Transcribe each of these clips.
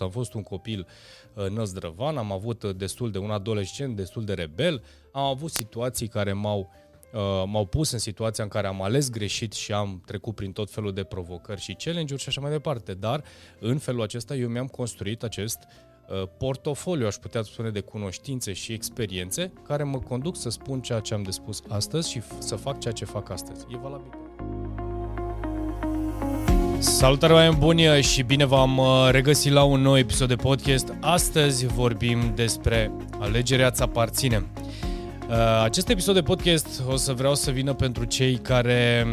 spus, am fost un copil uh, năzdrăvan, am avut uh, destul de un adolescent destul de rebel, am avut situații care m-au Uh, m-au pus în situația în care am ales greșit și am trecut prin tot felul de provocări și challenge-uri și așa mai departe. Dar în felul acesta eu mi-am construit acest uh, portofoliu, aș putea spune, de cunoștințe și experiențe care mă conduc să spun ceea ce am de spus astăzi și să fac ceea ce fac astăzi. E valabil. Salutare oameni buni și bine v-am uh, regăsit la un nou episod de podcast. Astăzi vorbim despre alegerea ți aparține. Uh, acest episod de podcast o să vreau să vină pentru cei care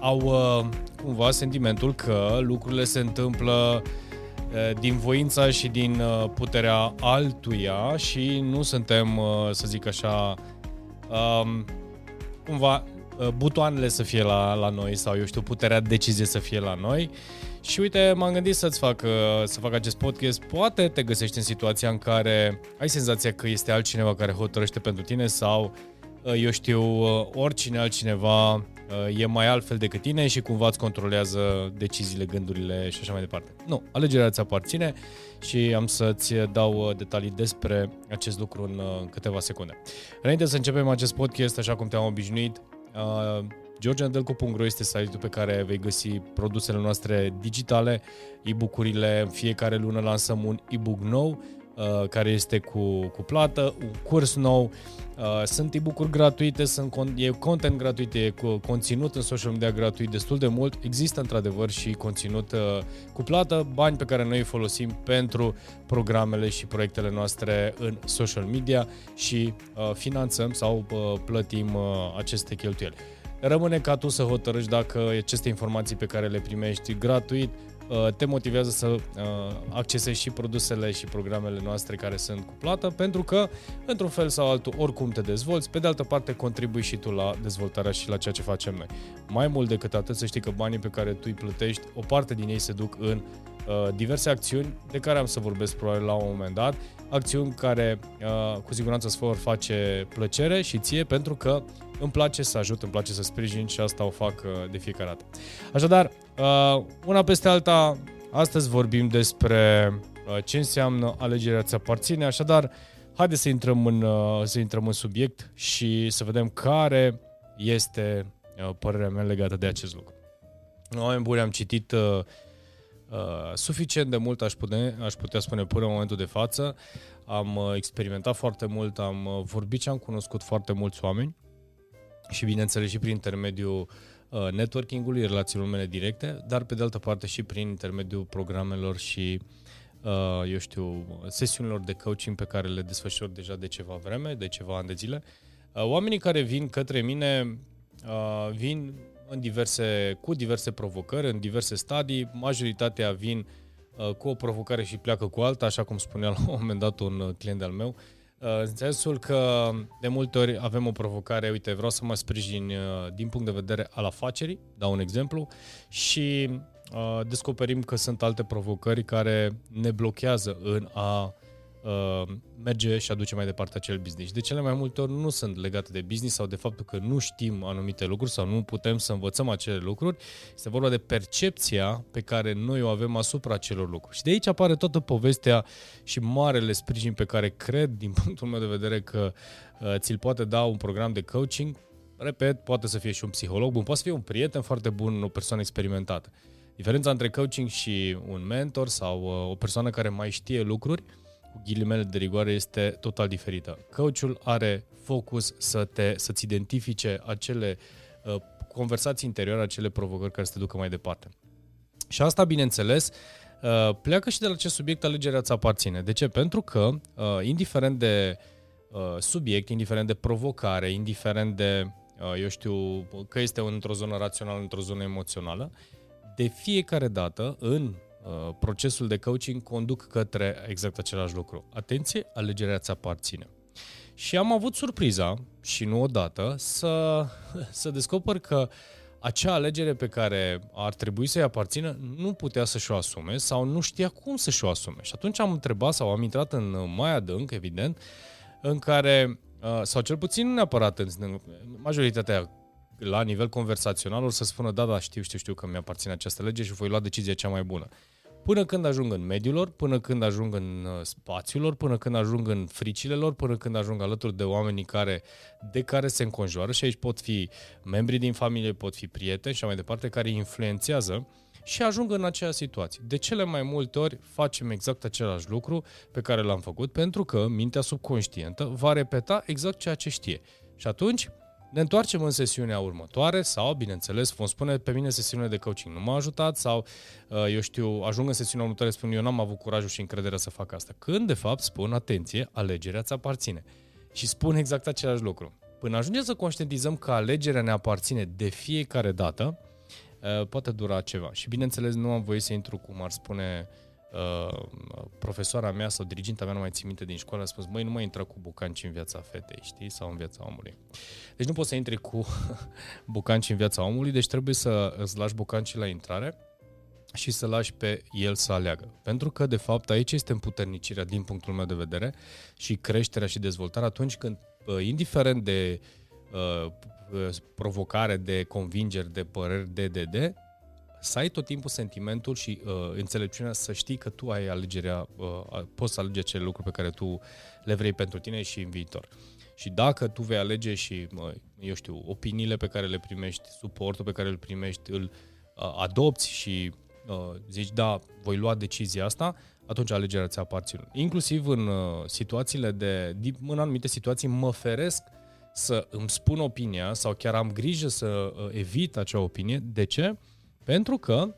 au uh, cumva sentimentul că lucrurile se întâmplă uh, din voința și din puterea altuia și nu suntem, să zic așa, um, cumva butoanele să fie la, la noi sau, eu știu, puterea de decizie să fie la noi. Și uite, m-am gândit să-ți fac, să fac acest podcast. Poate te găsești în situația în care ai senzația că este altcineva care hotărăște pentru tine sau, uh, eu știu, uh, oricine altcineva uh, e mai altfel decât tine și cumva îți controlează deciziile, gândurile și așa mai departe. Nu, alegerea îți aparține și am să-ți dau detalii despre acest lucru în câteva secunde. Înainte să începem acest podcast, așa cum te-am obișnuit, georgiandelco.ro este site-ul pe care vei găsi produsele noastre digitale, e-book-urile, în fiecare lună lansăm un e-book nou uh, care este cu, cu plată, un curs nou, uh, sunt e-book-uri gratuite, sunt, e content gratuit, e cu conținut în social media gratuit destul de mult, există într-adevăr și conținut uh, cu plată, bani pe care noi îi folosim pentru programele și proiectele noastre în social media și finanțăm sau plătim aceste cheltuieli. Rămâne ca tu să hotărăști dacă aceste informații pe care le primești gratuit uh, te motivează să uh, accesezi și produsele și programele noastre care sunt cu plată, pentru că, într-un fel sau altul, oricum te dezvolți, pe de altă parte contribui și tu la dezvoltarea și la ceea ce facem noi. Mai mult decât atât, să știi că banii pe care tu îi plătești, o parte din ei se duc în uh, diverse acțiuni de care am să vorbesc probabil la un moment dat, acțiuni care uh, cu siguranță îți vor face plăcere și ție pentru că îmi place să ajut, îmi place să sprijin și asta o fac uh, de fiecare dată. Așadar, uh, una peste alta, astăzi vorbim despre uh, ce înseamnă alegerea ți aparține, așadar, haideți să intrăm în, să intrăm în subiect și să vedem care este părerea mea legată de acest lucru. Oameni buni, am citit uh, uh, suficient de mult, aș putea, aș putea spune, până în momentul de față. Am uh, experimentat foarte mult, am uh, vorbit și am cunoscut foarte mulți oameni și bineînțeles și prin intermediul uh, networking-ului, relațiilor mele directe, dar pe de altă parte și prin intermediul programelor și uh, eu știu, sesiunilor de coaching pe care le desfășor deja de ceva vreme, de ceva ani de zile. Uh, oamenii care vin către mine vin în diverse, cu diverse provocări, în diverse stadii, majoritatea vin cu o provocare și pleacă cu alta, așa cum spunea la un moment dat un client al meu, Uh, în sensul că de multe ori avem o provocare, uite, vreau să mă sprijin uh, din punct de vedere al afacerii, dau un exemplu, și uh, descoperim că sunt alte provocări care ne blochează în a uh, merge și aduce mai departe acel business. De cele mai multe ori nu sunt legate de business sau de faptul că nu știm anumite lucruri sau nu putem să învățăm acele lucruri. Este vorba de percepția pe care noi o avem asupra acelor lucruri. Și de aici apare toată povestea și marele sprijin pe care cred, din punctul meu de vedere, că uh, ți-l poate da un program de coaching. Repet, poate să fie și un psiholog bun, poate să fie un prieten foarte bun, o persoană experimentată. Diferența între coaching și un mentor sau uh, o persoană care mai știe lucruri cu ghilimele de rigoare este total diferită. Coachul are focus să te, să-ți identifice acele uh, conversații interioare, acele provocări care să te ducă mai departe. Și asta, bineînțeles, uh, pleacă și de la ce subiect alegerea ți aparține. De ce? Pentru că, uh, indiferent de uh, subiect, indiferent de provocare, indiferent de, uh, eu știu, că este într-o zonă rațională, într-o zonă emoțională, de fiecare dată, în Uh, procesul de coaching conduc către exact același lucru. Atenție, alegerea ți aparține. Și am avut surpriza, și nu odată, să, să descoper că acea alegere pe care ar trebui să-i aparțină nu putea să-și o asume sau nu știa cum să-și o asume. Și atunci am întrebat sau am intrat în mai adânc, evident, în care, uh, sau cel puțin nu neapărat în majoritatea la nivel conversațional, o să spună, da, da, știu, știu, știu că mi-aparține această lege și voi lua decizia cea mai bună până când ajung în mediul lor, până când ajung în uh, spațiul lor, până când ajung în fricile lor, până când ajung alături de oamenii care, de care se înconjoară și aici pot fi membrii din familie, pot fi prieteni și mai departe, care influențează și ajung în acea situație. De cele mai multe ori facem exact același lucru pe care l-am făcut pentru că mintea subconștientă va repeta exact ceea ce știe. Și atunci ne întoarcem în sesiunea următoare sau, bineînțeles, vom spune pe mine sesiunea de coaching nu m-a ajutat sau, uh, eu știu, ajung în sesiunea următoare, spun eu n-am avut curajul și încrederea să fac asta. Când, de fapt, spun, atenție, alegerea ți aparține. Și spun exact același lucru. Până ajungem să conștientizăm că alegerea ne aparține de fiecare dată, uh, poate dura ceva. Și, bineînțeles, nu am voie să intru, cum ar spune uh, uh, profesoara mea sau diriginta mea, nu mai țin minte din școală, a spus, măi, nu mai intra cu bucanci în viața fetei, știi, sau în viața omului. Deci nu poți să intri cu bucanci în viața omului, deci trebuie să îți lași bucancii la intrare și să lași pe el să aleagă. Pentru că, de fapt, aici este împuternicirea din punctul meu de vedere și creșterea și dezvoltarea atunci când, uh, indiferent de uh, provocare, de convingeri, de păreri, de, de, de, să ai tot timpul sentimentul și uh, înțelepciunea să știi că tu ai alegerea, uh, poți să alegi acele lucruri pe care tu le vrei pentru tine și în viitor. Și dacă tu vei alege și, uh, eu știu, opiniile pe care le primești, suportul pe care îl primești, îl uh, adopți și uh, zici, da, voi lua decizia asta, atunci alegerea ți aparține. Inclusiv în uh, situațiile de, în anumite situații mă feresc să îmi spun opinia sau chiar am grijă să uh, evit acea opinie. De ce? Pentru că,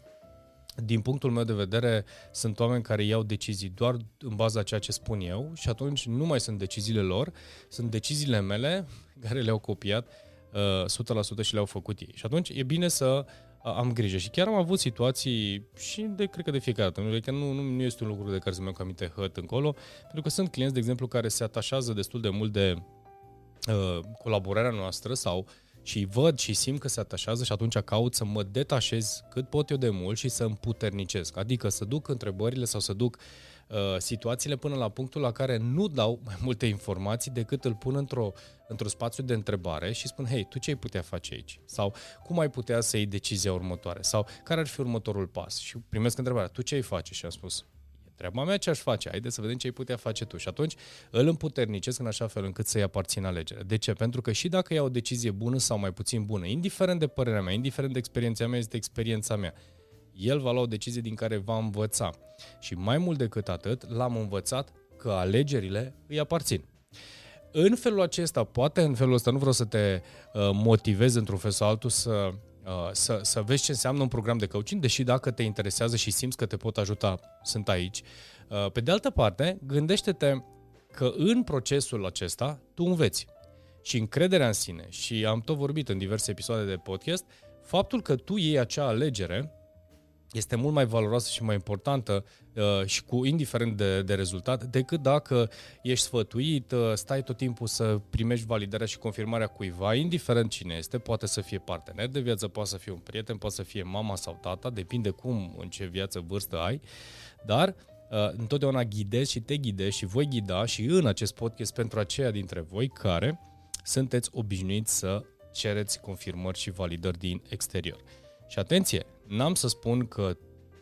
din punctul meu de vedere, sunt oameni care iau decizii doar în baza ceea ce spun eu și atunci nu mai sunt deciziile lor, sunt deciziile mele care le-au copiat uh, 100% și le-au făcut ei. Și atunci e bine să uh, am grijă. Și chiar am avut situații și de, cred că de fiecare dată. Adică nu, nu, nu este un lucru de care să-mi iau aminte hăt încolo, pentru că sunt clienți, de exemplu, care se atașează destul de mult de uh, colaborarea noastră sau uh, și văd și simt că se atașează și atunci caut să mă detașez cât pot eu de mult și să împuternicesc. Adică să duc întrebările sau să duc uh, situațiile până la punctul la care nu dau mai multe informații decât îl pun într-o, într-un spațiu de întrebare și spun, hei, tu ce ai putea face aici? Sau cum ai putea să iei decizia următoare? Sau care ar fi următorul pas? Și primesc întrebarea, tu ce ai face? Și am spus, treaba mea ce aș face, haideți să vedem ce ai putea face tu. Și atunci îl împuternicesc în așa fel încât să-i aparțin alegerea. De ce? Pentru că și dacă ia o decizie bună sau mai puțin bună, indiferent de părerea mea, indiferent de experiența mea, este experiența mea. El va lua o decizie din care va învăța. Și mai mult decât atât, l-am învățat că alegerile îi aparțin. În felul acesta, poate în felul ăsta, nu vreau să te uh, motivez într-un fel sau altul să Uh, să, să vezi ce înseamnă un program de coaching, deși dacă te interesează și simți că te pot ajuta, sunt aici. Uh, pe de altă parte, gândește-te că în procesul acesta tu înveți și încrederea în sine și am tot vorbit în diverse episoade de podcast, faptul că tu iei acea alegere este mult mai valoroasă și mai importantă uh, și cu indiferent de, de rezultat decât dacă ești sfătuit, uh, stai tot timpul să primești validarea și confirmarea cuiva, indiferent cine este, poate să fie partener de viață, poate să fie un prieten, poate să fie mama sau tata, depinde cum, în ce viață, vârstă ai, dar uh, întotdeauna ghidezi și te ghidezi și voi ghida și în acest podcast pentru aceia dintre voi care sunteți obișnuiți să cereți confirmări și validări din exterior. Și atenție, n-am să spun că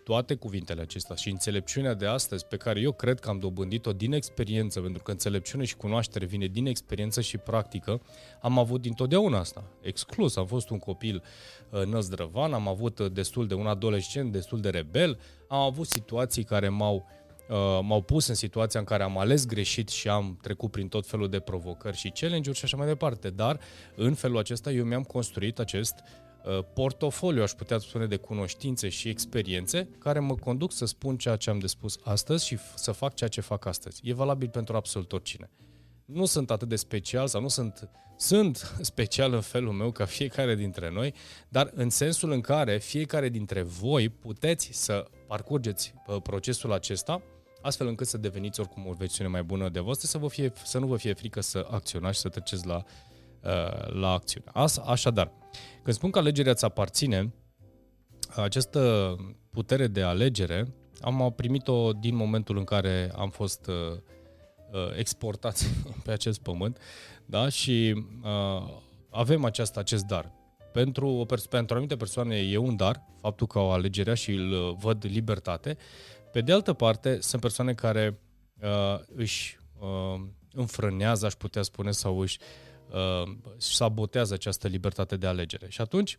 toate cuvintele acestea și înțelepciunea de astăzi, pe care eu cred că am dobândit-o din experiență, pentru că înțelepciune și cunoaștere vine din experiență și practică, am avut dintotdeauna asta. Exclus, am fost un copil uh, năzdrăvan, am avut uh, destul de un adolescent destul de rebel, am avut situații care m-au Uh, m-au pus în situația în care am ales greșit și am trecut prin tot felul de provocări și challenge-uri și așa mai departe. Dar în felul acesta eu mi-am construit acest Uh, portofoliu, aș putea spune, de cunoștințe și experiențe care mă conduc să spun ceea ce am de spus astăzi și să fac ceea ce fac astăzi. E valabil pentru absolut oricine. Nu sunt atât de special sau nu sunt, sunt special în felul meu ca fiecare dintre noi, dar în sensul în care fiecare dintre voi puteți să parcurgeți uh, procesul acesta astfel încât să deveniți oricum o versiune mai bună de voastră, să, vă fie, să nu vă fie frică să acționați și să treceți la, uh, la acțiune. As, așadar, când spun că alegerea îți aparține, această putere de alegere am primit-o din momentul în care am fost uh, uh, exportați pe acest pământ da? și uh, avem aceast, acest dar. Pentru, o pers- pentru anumite persoane e un dar, faptul că au alegerea și îl văd libertate. Pe de altă parte, sunt persoane care uh, își uh, înfrânează, aș putea spune, sau își uh, sabotează această libertate de alegere. Și atunci,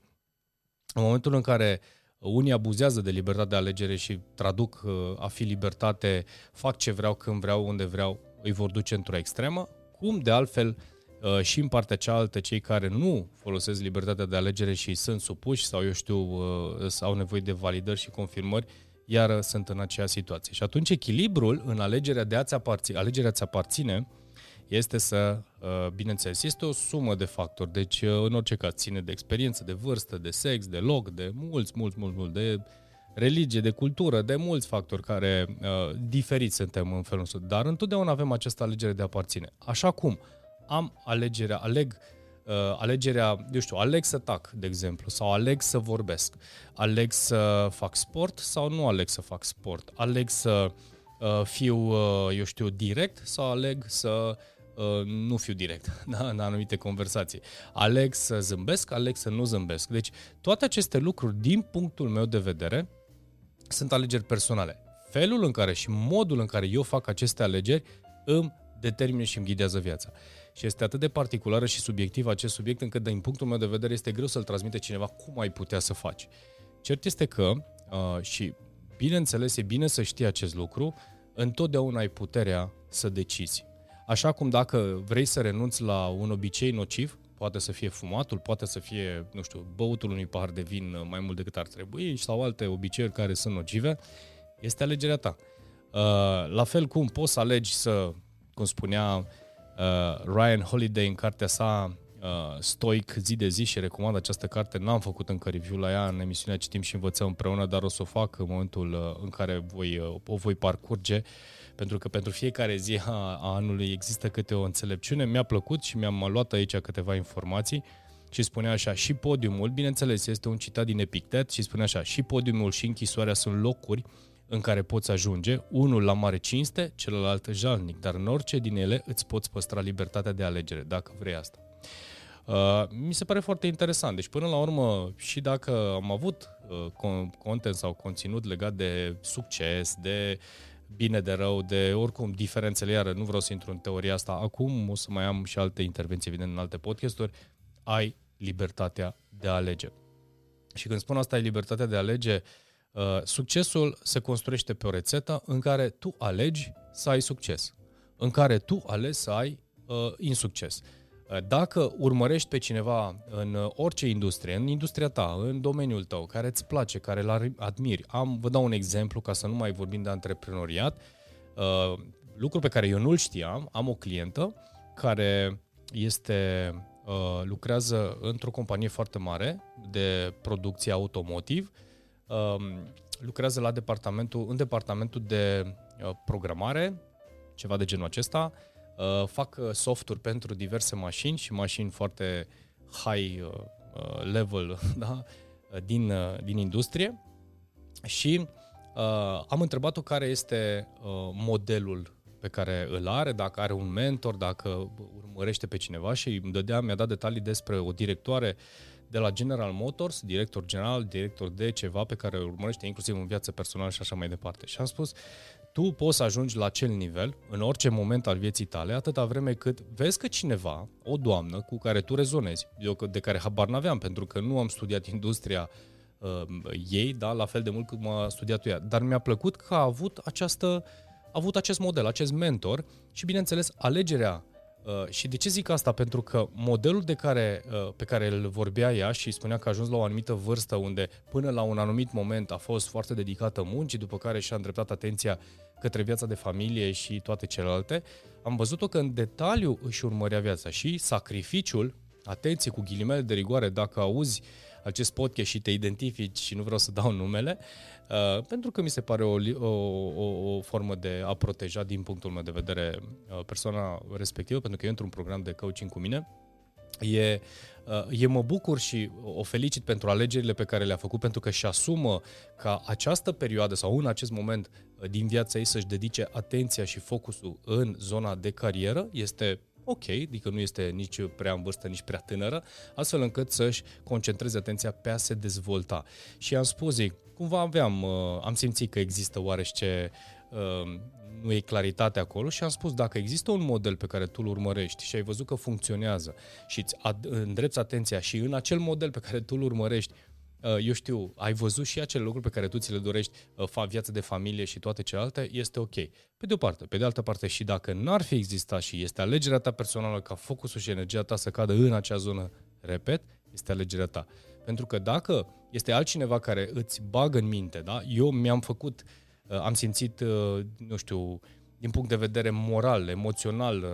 în momentul în care unii abuzează de libertate de alegere și traduc uh, a fi libertate, fac ce vreau, când vreau, unde vreau, îi vor duce într-o extremă, cum de altfel uh, și în partea cealaltă cei care nu folosesc libertatea de alegere și sunt supuși sau eu știu, uh, au nevoie de validări și confirmări, iar sunt în aceeași situație. Și atunci echilibrul în alegerea de a-ți aparține, alegerea ți aparține este să, uh, bineînțeles, este o sumă de factori, deci uh, în orice caz ține de experiență, de vârstă, de sex, de loc, de mulți, mulți, mulți, mulți, de religie, de cultură, de mulți factori care uh, diferiți suntem în felul nostru, dar întotdeauna avem această alegere de a aparține. Așa cum am alegerea, aleg uh, alegerea, eu știu, aleg să tac, de exemplu, sau aleg să vorbesc, aleg să fac sport sau nu aleg să fac sport, aleg să uh, fiu, uh, eu știu, direct sau aleg să Uh, nu fiu direct da, în anumite conversații. Aleg să zâmbesc, aleg să nu zâmbesc. Deci toate aceste lucruri, din punctul meu de vedere, sunt alegeri personale. Felul în care și modul în care eu fac aceste alegeri îmi determină și îmi ghidează viața. Și este atât de particulară și subiectiv acest subiect încât, din punctul meu de vedere, este greu să-l transmite cineva cum ai putea să faci. Cert este că, uh, și bineînțeles e bine să știi acest lucru, întotdeauna ai puterea să decizi. Așa cum dacă vrei să renunți la un obicei nociv, poate să fie fumatul, poate să fie, nu știu, băutul unui pahar de vin mai mult decât ar trebui sau alte obiceiuri care sunt nocive, este alegerea ta. Uh, la fel cum poți să alegi să, cum spunea uh, Ryan Holiday în cartea sa uh, Stoic zi de zi și recomand această carte, n-am făcut încă review la ea în emisiunea Citim și învățăm împreună, dar o să o fac în momentul în care voi, o voi parcurge uh, pentru că pentru fiecare zi a, a anului există câte o înțelepciune. Mi-a plăcut și mi-am luat aici câteva informații și spunea așa, și podiumul, bineînțeles, este un citat din Epictet și spunea așa, și podiumul și închisoarea sunt locuri în care poți ajunge, unul la mare cinste, celălalt jalnic, dar în orice din ele îți poți păstra libertatea de alegere, dacă vrei asta. Uh, mi se pare foarte interesant. Deci, până la urmă, și dacă am avut uh, content sau conținut legat de succes, de bine de rău, de oricum diferențele, iară nu vreau să intru în teoria asta acum, o să mai am și alte intervenții, evident, în alte podcasturi, ai libertatea de a alege. Și când spun asta, ai libertatea de a alege, uh, succesul se construiește pe o rețetă în care tu alegi să ai succes, în care tu alegi să ai uh, insucces. Dacă urmărești pe cineva în orice industrie, în industria ta, în domeniul tău, care îți place, care îl admiri, am, vă dau un exemplu ca să nu mai vorbim de antreprenoriat, uh, lucru pe care eu nu-l știam, am o clientă care este uh, lucrează într-o companie foarte mare de producție automotiv, uh, lucrează la departamentul, în departamentul de uh, programare, ceva de genul acesta, Uh, fac uh, softuri pentru diverse mașini și mașini foarte high uh, uh level da? din, uh, din industrie și uh, am întrebat-o care este uh, modelul pe care îl are, dacă are un mentor, dacă urmărește pe cineva și îmi dădea, mi-a dat detalii despre o directoare de la General Motors, director general, director de ceva pe care îl urmărește inclusiv în viață personală și așa mai departe. Și am spus, tu poți să ajungi la acel nivel în orice moment al vieții tale, atâta vreme cât vezi că cineva, o doamnă cu care tu rezonezi, eu de care habar n-aveam, pentru că nu am studiat industria uh, ei, da, la fel de mult cât m-a studiat ea, dar mi-a plăcut că a avut această a avut acest model, acest mentor și, bineînțeles, alegerea Uh, și de ce zic asta? Pentru că modelul de care, uh, pe care îl vorbea ea și spunea că a ajuns la o anumită vârstă unde până la un anumit moment a fost foarte dedicată muncii, după care și-a îndreptat atenția către viața de familie și toate celelalte, am văzut-o că în detaliu își urmărea viața și sacrificiul, atenție cu ghilimele de rigoare, dacă auzi acest podcast și te identifici și nu vreau să dau numele, uh, pentru că mi se pare o, o, o, o formă de a proteja din punctul meu de vedere uh, persoana respectivă, pentru că e într-un program de coaching cu mine. E, uh, e mă bucur și o felicit pentru alegerile pe care le-a făcut, pentru că și asumă ca această perioadă sau în acest moment uh, din viața ei să-și dedice atenția și focusul în zona de carieră. Este ok, adică nu este nici prea în vârstă, nici prea tânără, astfel încât să-și concentreze atenția pe a se dezvolta. Și am spus, zic, cumva aveam, uh, am simțit că există oarește uh, nu e claritate acolo și am spus dacă există un model pe care tu îl urmărești și ai văzut că funcționează și îți îndrepți atenția și în acel model pe care tu îl urmărești Uh, eu știu, ai văzut și acele lucruri pe care tu ți le dorești, uh, viața de familie și toate celelalte, este ok. Pe de o parte. Pe de altă parte, și dacă n-ar fi existat și este alegerea ta personală ca focusul și energia ta să cadă în acea zonă, repet, este alegerea ta. Pentru că dacă este altcineva care îți bagă în minte, da? eu mi-am făcut, uh, am simțit, nu știu, din punct de vedere moral, emoțional,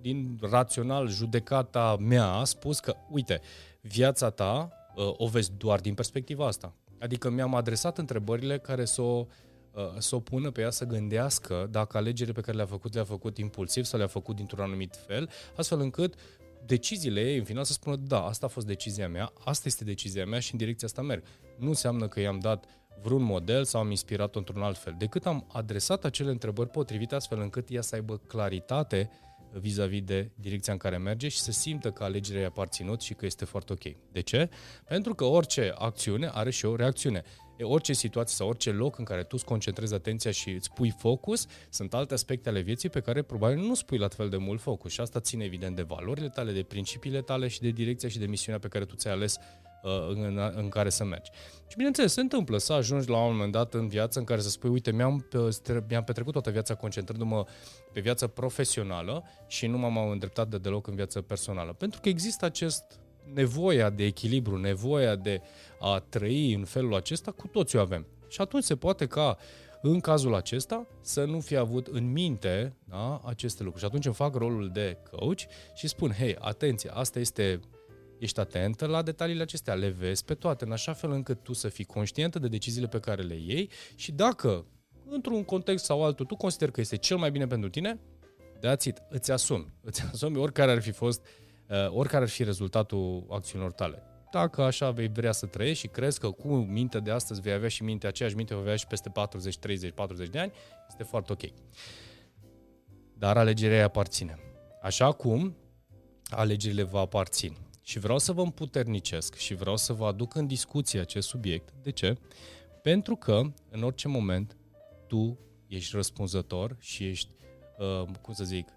din rațional, judecata mea a spus că, uite, viața ta Uh, o vezi doar din perspectiva asta. Adică mi-am adresat întrebările care să o, uh, să o pună pe ea să gândească dacă alegerile pe care le-a făcut le-a făcut impulsiv sau le-a făcut dintr-un anumit fel, astfel încât deciziile ei în final să spună da, asta a fost decizia mea, asta este decizia mea și în direcția asta merg. Nu înseamnă că i-am dat vreun model sau am inspirat-o într-un alt fel, decât am adresat acele întrebări potrivite astfel încât ea să aibă claritate vis-a-vis de direcția în care merge și să simtă că alegerea i-a aparținut și că este foarte ok. De ce? Pentru că orice acțiune are și o reacțiune. E orice situație sau orice loc în care tu îți concentrezi atenția și îți pui focus, sunt alte aspecte ale vieții pe care probabil nu spui la fel de mult focus și asta ține evident de valorile tale, de principiile tale și de direcția și de misiunea pe care tu ți-ai ales Uh, în, în care să mergi. Și bineînțeles, se întâmplă să ajungi la un moment dat în viață în care să spui, uite, mi-am, mi-am petrecut toată viața concentrându-mă pe viața profesională și nu m-am îndreptat de deloc în viața personală. Pentru că există acest nevoia de echilibru, nevoia de a trăi în felul acesta, cu toți o avem. Și atunci se poate ca în cazul acesta să nu fi avut în minte da, aceste lucruri. Și atunci îmi fac rolul de coach și spun, hei, atenție, asta este ești atentă la detaliile acestea, le vezi pe toate, în așa fel încât tu să fii conștientă de deciziile pe care le iei și dacă, într-un context sau altul, tu consideri că este cel mai bine pentru tine, that's it, îți asumi. Îți asumi oricare ar fi fost, uh, oricare ar fi rezultatul acțiunilor tale. Dacă așa vei vrea să trăiești și crezi că cu mintea de astăzi vei avea și mintea aceeași minte vei avea și peste 40, 30, 40 de ani, este foarte ok. Dar alegerea aparține. Așa cum alegerile vă aparțin. Și vreau să vă împuternicesc și vreau să vă aduc în discuție acest subiect. De ce? Pentru că, în orice moment, tu ești răspunzător și ești, uh, cum să zic,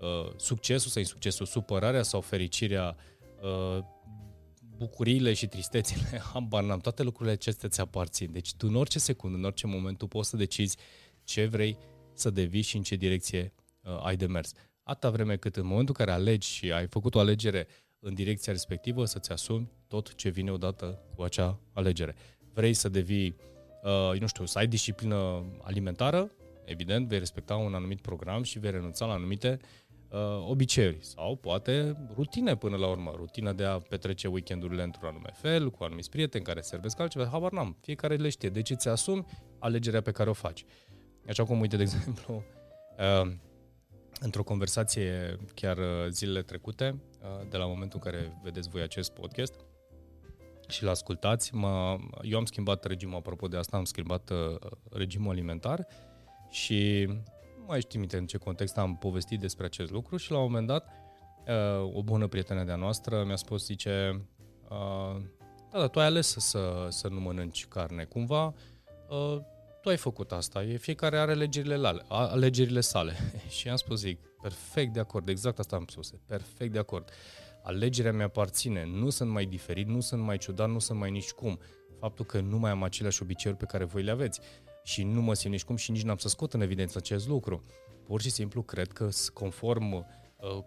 uh, succesul sau insuccesul, supărarea sau fericirea, uh, bucuriile și tristețile, habar n-am, toate lucrurile acestea ți aparțin. Deci tu în orice secundă, în orice moment, tu poți să decizi ce vrei să devii și în ce direcție uh, ai de mers. Atâta vreme cât în momentul în care alegi și ai făcut o alegere în direcția respectivă, să-ți asumi tot ce vine odată cu acea alegere. Vrei să devii, uh, nu știu, să ai disciplină alimentară, evident, vei respecta un anumit program și vei renunța la anumite uh, obiceiuri sau poate rutine până la urmă, rutina de a petrece weekendurile într-un anume fel, cu anumiți prieteni care servesc altceva, habar n-am, fiecare le știe. Deci îți asumi alegerea pe care o faci. Așa cum, uite, de exemplu, uh, într-o conversație chiar uh, zilele trecute, uh, de la momentul în care vedeți voi acest podcast și l ascultați, mă, eu am schimbat regimul, apropo de asta, am schimbat uh, regimul alimentar și nu mai știu minte în ce context am povestit despre acest lucru și la un moment dat o bună prietenă de-a noastră mi-a spus, zice, da, da, tu ai ales să, să nu mănânci carne, cumva. Tu ai făcut asta, e, fiecare are alegerile, lale, alegerile sale. și am spus, zic, perfect de acord, exact asta am spus, perfect de acord. Alegerea mi aparține, nu sunt mai diferit, nu sunt mai ciudat, nu sunt mai nici cum. Faptul că nu mai am aceleași obiceiuri pe care voi le aveți și nu mă simt nici cum și nici n-am să scot în evidență acest lucru. Pur și simplu cred că conform uh,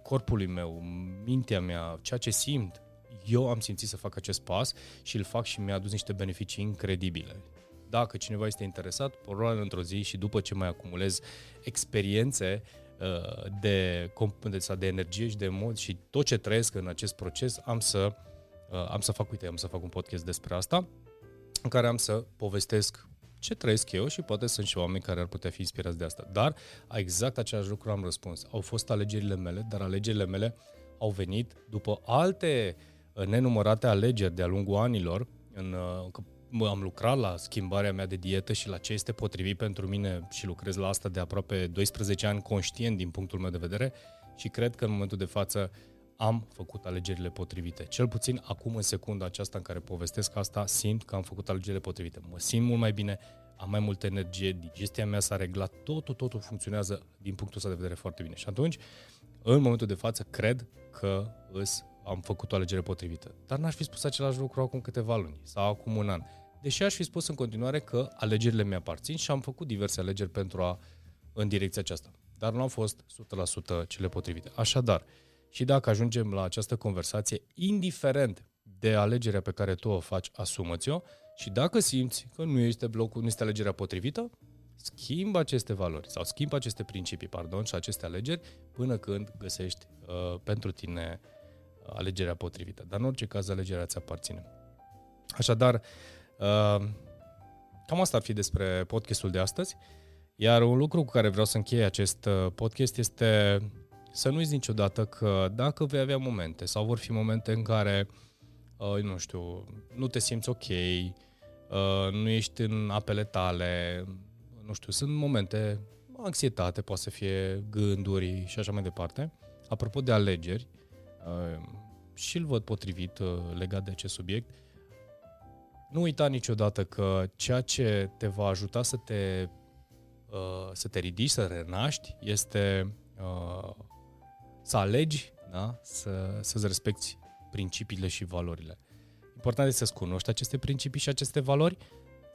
corpului meu, mintea mea, ceea ce simt, eu am simțit să fac acest pas și îl fac și mi-a adus niște beneficii incredibile dacă cineva este interesat, probabil într-o zi și după ce mai acumulez experiențe uh, de, de, de energie și de mod și tot ce trăiesc în acest proces, am să, uh, am să fac, uite, am să fac un podcast despre asta, în care am să povestesc ce trăiesc eu și poate sunt și oameni care ar putea fi inspirați de asta. Dar exact același lucru am răspuns. Au fost alegerile mele, dar alegerile mele au venit după alte uh, nenumărate alegeri de-a lungul anilor, în, am lucrat la schimbarea mea de dietă și la ce este potrivit pentru mine și lucrez la asta de aproape 12 ani conștient din punctul meu de vedere și cred că în momentul de față am făcut alegerile potrivite. Cel puțin acum, în secunda aceasta în care povestesc asta, simt că am făcut alegerile potrivite. Mă simt mult mai bine, am mai multă energie, digestia mea s-a reglat, totul, totul funcționează din punctul ăsta de vedere foarte bine. Și atunci, în momentul de față, cred că îs, am făcut o alegere potrivită. Dar n-aș fi spus același lucru acum câteva luni sau acum un an. Deși aș fi spus în continuare că alegerile mi aparțin și am făcut diverse alegeri pentru a în direcția aceasta. Dar nu au fost 100% cele potrivite. Așadar, și dacă ajungem la această conversație, indiferent de alegerea pe care tu o faci, asumă-ți-o și dacă simți că nu este blocul, nu este alegerea potrivită, schimbă aceste valori sau schimbă aceste principii, pardon, și aceste alegeri până când găsești uh, pentru tine uh, alegerea potrivită. Dar în orice caz, alegerea ți aparține. Așadar, uh, cam asta ar fi despre podcastul de astăzi. Iar un lucru cu care vreau să închei acest uh, podcast este să nu uiți niciodată că dacă vei avea momente sau vor fi momente în care, uh, nu știu, nu te simți ok, uh, nu ești în apele tale, nu știu, sunt momente, anxietate, poate să fie gânduri și așa mai departe. Apropo de alegeri, uh, și îl văd potrivit uh, legat de acest subiect, nu uita niciodată că ceea ce te va ajuta să te, uh, să te ridici, să renaști, este uh, să alegi, da? să, să-ți respecti principiile și valorile. Important este să-ți cunoști aceste principii și aceste valori,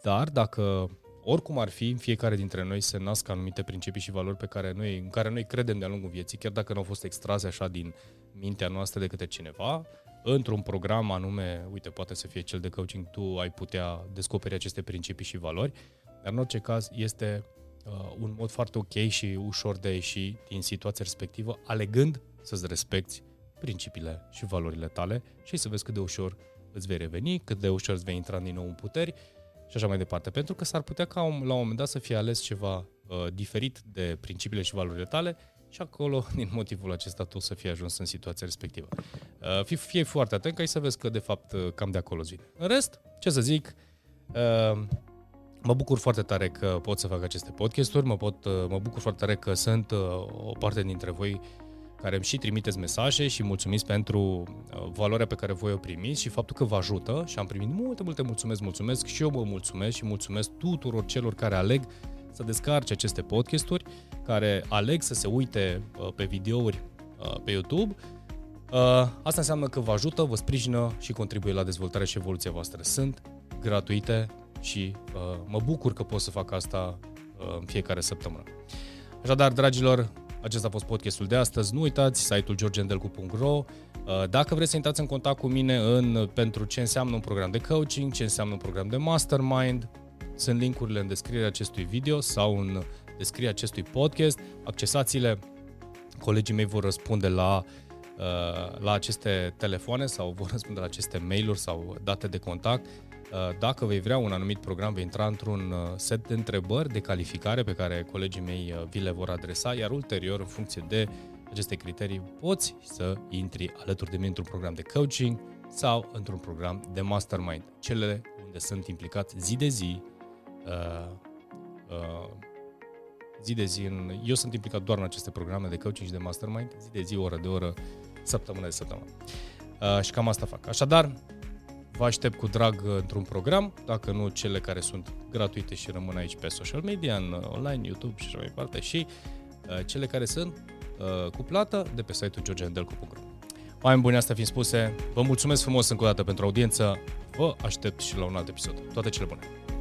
dar dacă oricum ar fi, în fiecare dintre noi se nasc anumite principii și valori pe care noi, în care noi credem de-a lungul vieții, chiar dacă nu au fost extrase așa din mintea noastră de către cineva, într-un program anume, uite, poate să fie cel de coaching, tu ai putea descoperi aceste principii și valori, dar în orice caz este uh, un mod foarte ok și ușor de a ieși din situația respectivă, alegând să-ți respecti principiile și valorile tale și să vezi cât de ușor îți vei reveni, cât de ușor îți vei intra din nou în puteri și așa mai departe. Pentru că s-ar putea ca la un moment dat să fie ales ceva uh, diferit de principiile și valorile tale și acolo, din motivul acesta, tu să fii ajuns în situația respectivă. Uh, fii, fie foarte atent ca ai să vezi că, de fapt, uh, cam de acolo îți vine. În rest, ce să zic, uh, Mă bucur foarte tare că pot să fac aceste podcasturi, mă, pot, uh, mă bucur foarte tare că sunt uh, o parte dintre voi care îmi și trimiteți mesaje și mulțumiți pentru uh, valoarea pe care voi o primiți și faptul că vă ajută și am primit multe, multe mulțumesc, mulțumesc și eu mă mulțumesc și mulțumesc tuturor celor care aleg să descarce aceste podcasturi, care aleg să se uite pe videouri pe YouTube. Asta înseamnă că vă ajută, vă sprijină și contribuie la dezvoltarea și evoluția voastră. Sunt gratuite, și uh, mă bucur că pot să fac asta uh, în fiecare săptămână. Așadar, dragilor, acesta a fost podcastul de astăzi. Nu uitați site-ul georgendelcu.ro uh, Dacă vreți să intrați în contact cu mine în, pentru ce înseamnă un program de coaching, ce înseamnă un program de mastermind, sunt linkurile în descrierea acestui video sau în descrierea acestui podcast. Accesați-le, colegii mei vor răspunde la, uh, la aceste telefoane sau vor răspunde la aceste mail-uri sau date de contact. Uh, dacă vei vrea un anumit program, vei intra într-un uh, set de întrebări de calificare pe care colegii mei uh, vi le vor adresa, iar ulterior, în funcție de aceste criterii, poți să intri alături de mine într-un program de coaching sau într-un program de mastermind, cele unde sunt implicat zi de zi, uh, uh, zi de zi, în, eu sunt implicat doar în aceste programe de coaching și de mastermind, zi de zi, oră de oră, săptămână de săptămână. Uh, și cam asta fac. Așadar, Vă aștept cu drag într-un program, dacă nu cele care sunt gratuite și rămân aici pe social media, în uh, online, YouTube și așa mai departe, și uh, cele care sunt uh, cu plată de pe site-ul georgeandelcu.ro Oameni buni, astea fiind spuse, vă mulțumesc frumos încă o dată pentru audiență, vă aștept și la un alt episod. Toate cele bune!